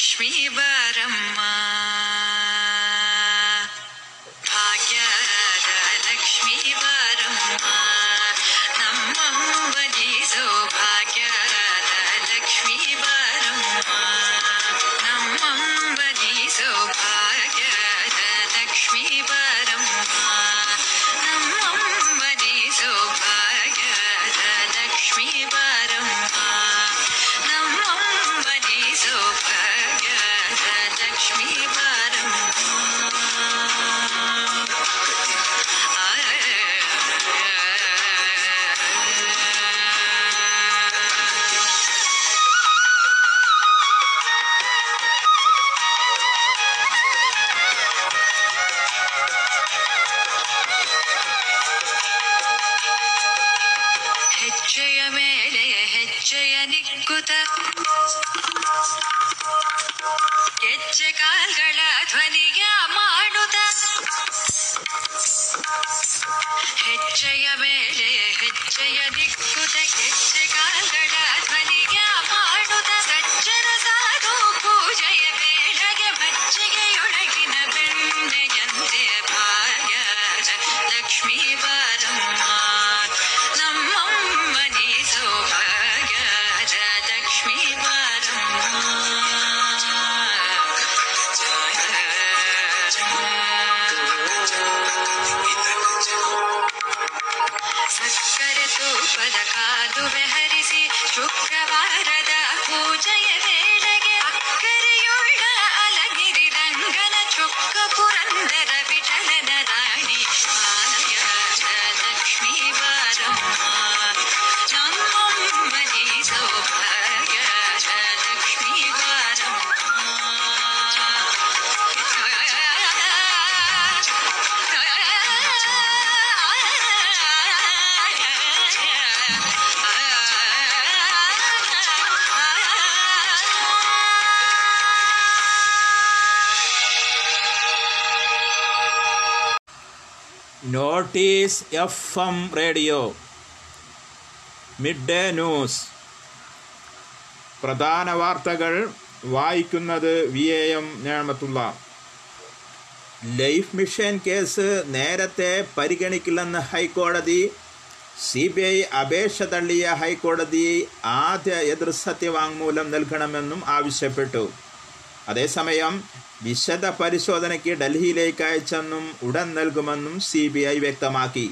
லக்ஷ்மி பாரம்மா notice F M radio. Midday news. പ്രധാന വാർത്തകൾ വായിക്കുന്നത് വി എ എം ഞാമത്തുള്ള. ലൈഫ് മിഷൻ കേസ് നേരത്തെ പരിഗണിക്കില്ലെന്ന് ഹൈക്കോടതി. സി ബി ഐ അപേക്ഷ തള്ളിയ ഹൈക്കോടതി ആദ്യ എതിർ സത്യവാങ്മൂലം നൽകണമെന്നും ആവശ്യപ്പെട്ടു. അതേസമയം വിശദ പരിശോധനയ്ക്ക് ഡൽഹിയിലേക്ക് അയച്ചെന്നും ഉടൻ നൽകുമെന്നും സി ബി ഐ വ്യക്തമാക്കി.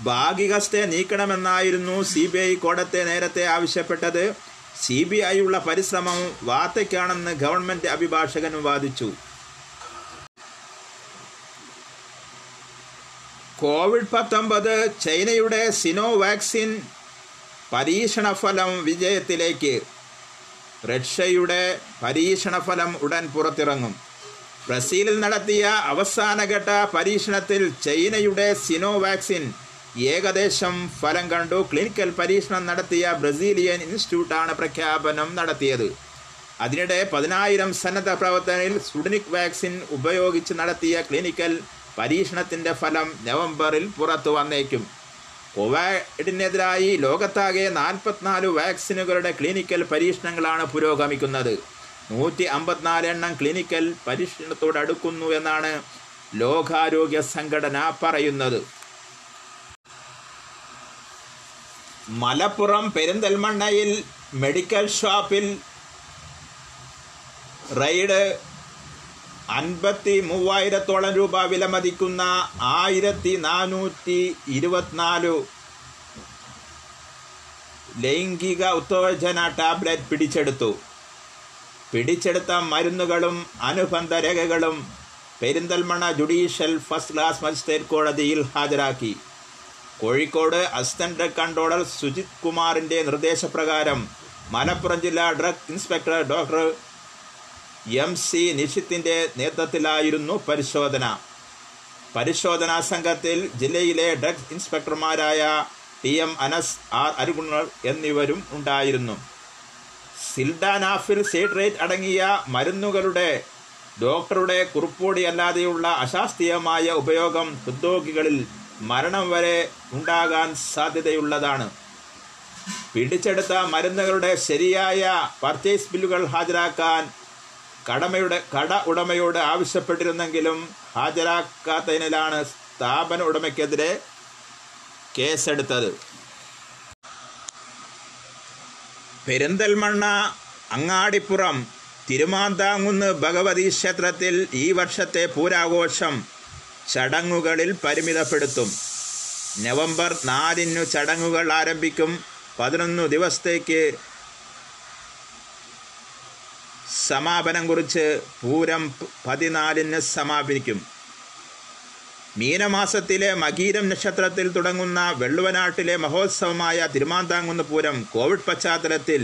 ഭാഗിക സ്റ്റേ നീക്കണമെന്നായിരുന്നു സി ബി ഐ കോടത്തെ നേരത്തെ ആവശ്യപ്പെട്ടത്. സി ബി ഐ ഉള്ള പരിശ്രമം വാർത്തയ്ക്കാണെന്ന് ഗവൺമെന്റ് അഭിഭാഷകനും വാദിച്ചു. കോവിഡ് പത്തൊമ്പത് ചൈനയുടെ സിനോ വാക്സിൻ പരീക്ഷണ ഫലം വിജയത്തിലേക്ക്. റഷ്യയുടെ പരീക്ഷണ ഫലം ഉടൻ പുറത്തിറങ്ങും. ബ്രസീലിൽ നടത്തിയ അവസാനഘട്ട പരീക്ഷണത്തിൽ ചൈനയുടെ സിനോ വാക്സിൻ ഏകദേശം ഫലം കണ്ടു. ക്ലിനിക്കൽ പരീക്ഷണം നടത്തിയ ബ്രസീലിയൻ ഇൻസ്റ്റിറ്റ്യൂട്ടാണ് പ്രഖ്യാപനം നടത്തിയത്. അതിനിടെ പതിനായിരം സന്നദ്ധ പ്രവർത്തനയിൽ സ്പുടനിക് വാക്സിൻ ഉപയോഗിച്ച് നടത്തിയ ക്ലിനിക്കൽ പരീക്ഷണത്തിന്റെ ഫലം നവംബറിൽ പുറത്തു വന്നേക്കും. കോവിഡിനെതിരായി ലോകത്താകെ നാൽപ്പത്തിനാല് വാക്സിനുകളുടെ ക്ലിനിക്കൽ പരീക്ഷണങ്ങളാണ് പുരോഗമിക്കുന്നത്. നൂറ്റി അമ്പത്തിനാല് എണ്ണം ക്ലിനിക്കൽ പരീക്ഷണത്തോടടുക്കുന്നു എന്നാണ് ലോകാരോഗ്യ സംഘടന പറയുന്നത്. മലപ്പുറം പെരിന്തൽമണ്ണയിൽ മെഡിക്കൽ ഷോപ്പിൽ റെയ്ഡ് അൻപത്തി മൂവായിരത്തോളം രൂപ വിലമതിക്കുന്ന ആയിരത്തി നാനൂറ്റി ഇരുപത്തിനാല് ലൈംഗിക ഉത്തേജന ടാബ്ലറ്റ് പിടിച്ചെടുത്തു. പിടിച്ചെടുത്ത മരുന്നുകളും അനുബന്ധ രേഖകളും Perinthalmanna judicial first class magistrate കോടതിയിൽ ഹാജരാക്കി. Kozhikode assistant drug controller Sujith കുമാറിന്റെ നിർദ്ദേശപ്രകാരം മലപ്പുറം ജില്ലാ drug inspector doctor M C നിഷിത്തിന്റെ നേതൃത്വത്തിലായിരുന്നു പരിശോധന. പരിശോധനാ സംഘത്തിൽ ജില്ലയിലെ ഡ്രഗ്സ് ഇൻസ്പെക്ടർമാരായ ടി എം അനസ് ആർ അരുഗുണർ എന്നിവരും ഉണ്ടായിരുന്നു. സിൽഡാനാഫിൽ സീട്രേറ്റ് അടങ്ങിയ മരുന്നുകളുടെ ഡോക്ടറുടെ കുറിപ്പോടി അല്ലാതെയുള്ള അശാസ്ത്രീയമായ ഉപയോഗം ഹൃദ്രോഗികളിൽ മരണം വരെ ഉണ്ടാകാൻ സാധ്യതയുള്ളതാണ്. പിടിച്ചെടുത്ത മരുന്നുകളുടെ ശരിയായ പർച്ചേസ് ബില്ലുകൾ ഹാജരാക്കാൻ കടമയുടെ കട ഉടമയോട് ആവശ്യപ്പെട്ടിരുന്നെങ്കിലും ഹാജരാക്കാത്തതിനാലാണ് സ്ഥാപന ഉടമയ്ക്കെതിരെ കേസെടുത്തത്. പെരിന്തൽമണ്ണ അങ്ങാടിപ്പുറം തിരുമാന്താങ്കുന്ന് ഭഗവതി ക്ഷേത്രത്തിൽ ഈ വർഷത്തെ പൂരാഘോഷം ചടങ്ങുകളിൽ പരിമിതപ്പെടുത്തും. നവംബർ നാലിനു ചടങ്ങുകൾ ആരംഭിക്കും. പതിനൊന്ന് ദിവസത്തേക്ക് സമാപനം കുറിച്ച് പൂരം പതിനാലിന് സമാപിക്കും. മീനമാസത്തിലെ മകീരം നക്ഷത്രത്തിൽ തുടങ്ങുന്ന വെള്ളുവനാട്ടിലെ മഹോത്സവമായ തിരുമാന്താങ്കുന്ന് പൂരം കോവിഡ് പശ്ചാത്തലത്തിൽ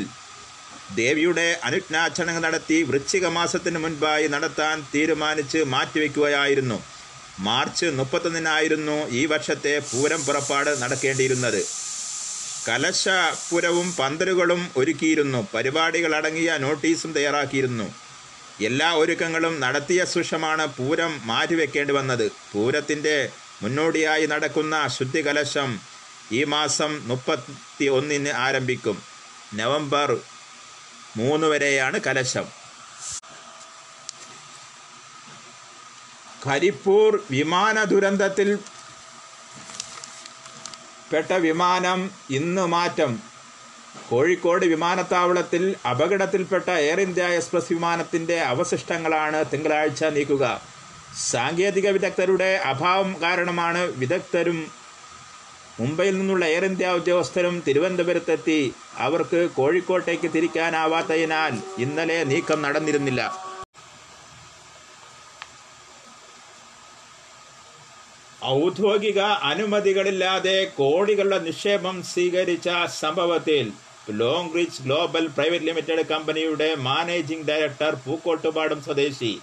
ദേവിയുടെ അനുജ്ഞാചടങ്ങ് നടത്തി വൃശ്ചിക മാസത്തിന് മുൻപായി നടത്താൻ തീരുമാനിച്ച് മാറ്റിവെക്കുകയായിരുന്നു. മാർച്ച് മുപ്പത്തൊന്നിനായിരുന്നു ഈ വർഷത്തെ പൂരം പുറപ്പാട് നടക്കേണ്ടിയിരുന്നത്. കലശപുരവും പന്തലുകളും ഒരുക്കിയിരുന്നു. പരിപാടികൾ അടങ്ങിയ നോട്ടീസും തയ്യാറാക്കിയിരുന്നു. എല്ലാ ഒരുക്കങ്ങളും നടത്തിയ ശേഷമാണ് പൂരം മാറ്റിവെക്കേണ്ടി വന്നത്. പൂരത്തിന്റെ മുന്നോടിയായി നടക്കുന്ന ശുദ്ധി കലശം ഈ മാസം മുപ്പത്തി ഒന്നിന് ആരംഭിക്കും. നവംബർ മൂന്ന് വരെയാണ് കലശം. കരിപ്പൂർ വിമാന ദുരന്തത്തിൽ പെട്ട വിമാനം ഇന്ന് മാറ്റം. കോഴിക്കോട് വിമാനത്താവളത്തിൽ അപകടത്തിൽപ്പെട്ട എയർ ഇന്ത്യ എക്സ്പ്രസ് വിമാനത്തിന്റെ അവശിഷ്ടങ്ങളാണ് തിങ്കളാഴ്ച നീക്കുക. സാങ്കേതിക വിദഗ്ധരുടെ അഭാവം കാരണമാണ് വിദഗ്ധരും മുംബൈയിൽ നിന്നുള്ള എയർ ഇന്ത്യ ഉദ്യോഗസ്ഥരും തിരുവനന്തപുരത്തെത്തി. അവർക്ക് കോഴിക്കോട്ടേക്ക് തിരിക്കാനാവാത്തതിനാൽ ഇന്നലെ നീക്കം നടന്നിരുന്നില്ല. ഔദ്യോഗിക അനുമതികളില്ലാതെ കോടികളുടെ നിക്ഷേപം സ്വീകരിച്ച സംഭവത്തിൽ Long Rich Global Private Limited കമ്പനിയുടെ മാനേജിംഗ് ഡയറക്ടർ പൂക്കോട്ടുപാടം സ്വദേശി.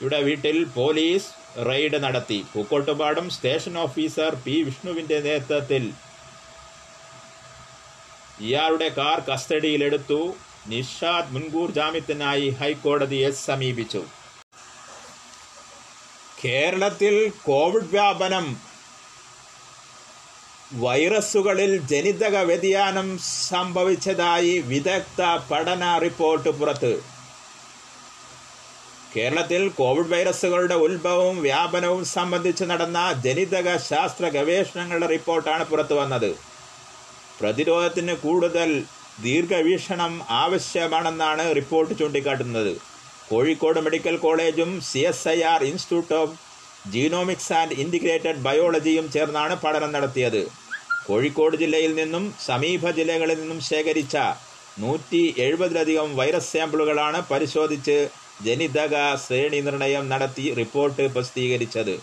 ഇവിടെ വീട്ടിൽ പോലീസ് റെയ്ഡ് നടത്തി. പൂക്കോട്ടുപാടം സ്റ്റേഷൻ ഓഫീസർ പി വിഷ്ണുവിന്റെ നേതൃത്വത്തിൽ ഇയാളുടെ കാർ കസ്റ്റഡിയിലെടുത്തു. നിഷാദ് മുൻകൂർ ജാമ്യത്തിനായി ഹൈക്കോടതിയെ സമീപിച്ചു. കേരളത്തിൽ കോവിഡ് വ്യാപനം വൈറസുകളിൽ ജനിതക വ്യതിയാനം സംഭവിച്ചതായി വിദഗ്ധ പഠന റിപ്പോർട്ട് പുറത്ത്. കേരളത്തിൽ കോവിഡ് വൈറസുകളുടെ ഉത്ഭവവും വ്യാപനവും സംബന്ധിച്ച് നടന്ന ജനിതക ശാസ്ത്ര ഗവേഷണങ്ങളുടെ റിപ്പോർട്ടാണ് പുറത്തു വന്നത്. പ്രതിരോധത്തിന് കൂടുതൽ ദീർഘവീക്ഷണം ആവശ്യമാണെന്നാണ് റിപ്പോർട്ട് ചൂണ്ടിക്കാട്ടുന്നത്. കോഴിക്കോട് മെഡിക്കൽ കോളേജും C S I R Institute of Genomics and Integrated ബയോളജിയും ചേർന്നാണ് പഠനം നടത്തിയത്. കോഴിക്കോട് ജില്ലയിൽ നിന്നും സമീപ ജില്ലകളിൽ നിന്നും ശേഖരിച്ച നൂറ്റി എഴുപതിലധികം വൈറസ് സാമ്പിളുകളാണ് പരിശോധിച്ച് ജനിതക ശ്രേണി നിർണയം നടത്തി റിപ്പോർട്ട് പ്രസിദ്ധീകരിച്ചത്.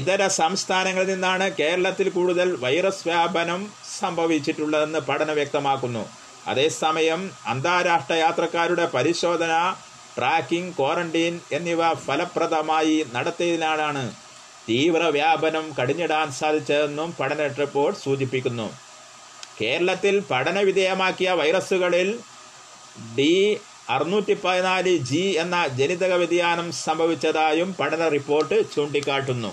ഇതര സംസ്ഥാനങ്ങളിൽ നിന്നാണ് കേരളത്തിൽ കൂടുതൽ വൈറസ് വ്യാപനം സംഭവിച്ചിട്ടുള്ളതെന്ന് പഠനം വ്യക്തമാക്കുന്നു. അതേസമയം അന്താരാഷ്ട്ര യാത്രക്കാരുടെ പരിശോധന ട്രാക്കിംഗ് ക്വാറന്റീൻ എന്നിവ ഫലപ്രദമായി നടത്തിയതിനാലാണ് തീവ്ര വ്യാപനം കടിഞ്ഞിടാൻ സാധിച്ചതെന്നും പഠന റിപ്പോർട്ട് സൂചിപ്പിക്കുന്നു. കേരളത്തിൽ പഠനവിധേയമാക്കിയ വൈറസുകളിൽ ഡി അറുന്നൂറ്റി പതിനാല് ജി എന്ന ജനിതക വ്യതിയാനം സംഭവിച്ചതായും പഠന റിപ്പോർട്ട് ചൂണ്ടിക്കാട്ടുന്നു.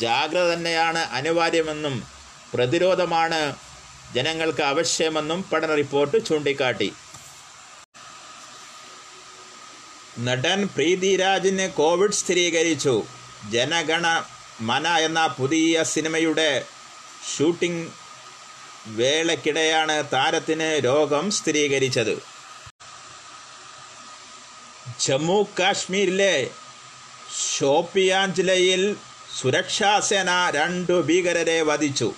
ജാഗ്രത തന്നെയാണ് അനിവാര്യമെന്നും പ്രതിരോധമാണ് ജനങ്ങൾക്ക് ആവശ്യമെന്നും പഠന റിപ്പോർട്ട് ചൂണ്ടിക്കാട്ടി. നടൻ പ്രീതിരാജിന് കോവിഡ് സ്ഥിരീകരിച്ചു. ജനഗണ മന എന്ന പുതിയ സിനിമയുടെ ഷൂട്ടിംഗ് വേളയ്ക്കിടെയാണ് താരത്തിന് രോഗം സ്ഥിരീകരിച്ചത്. ജമ്മു കാശ്മീരിലെ ഷോപ്പിയാൻ ജില്ലയിൽ സുരക്ഷാസേന രണ്ടു ഭീകരരെ വധിച്ചു.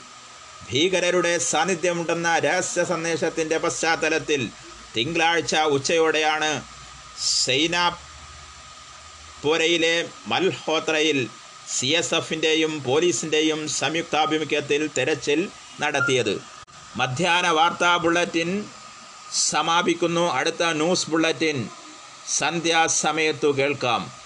ഭീകരരുടെ സാന്നിധ്യമുണ്ടെന്ന രഹസ്യ സന്ദേശത്തിന്റെ പശ്ചാത്തലത്തിൽ തിങ്കളാഴ്ച ഉച്ചയോടെയാണ് സൈനാപുരയിലെ മൽഹോത്രയിൽ സി എസ് എഫിന്റെയും പോലീസിന്റെയും സംയുക്താഭിമുഖ്യത്തിൽ തെരച്ചിൽ നടത്തിയത്. മധ്യാഹ്ന വാർത്താ ബുള്ളറ്റിൻ സമാപിക്കുന്നു. അടുത്ത ന്യൂസ് ബുള്ളറ്റിൻ. സന്ധ്യാസമയത്തു കേൾക്കാം.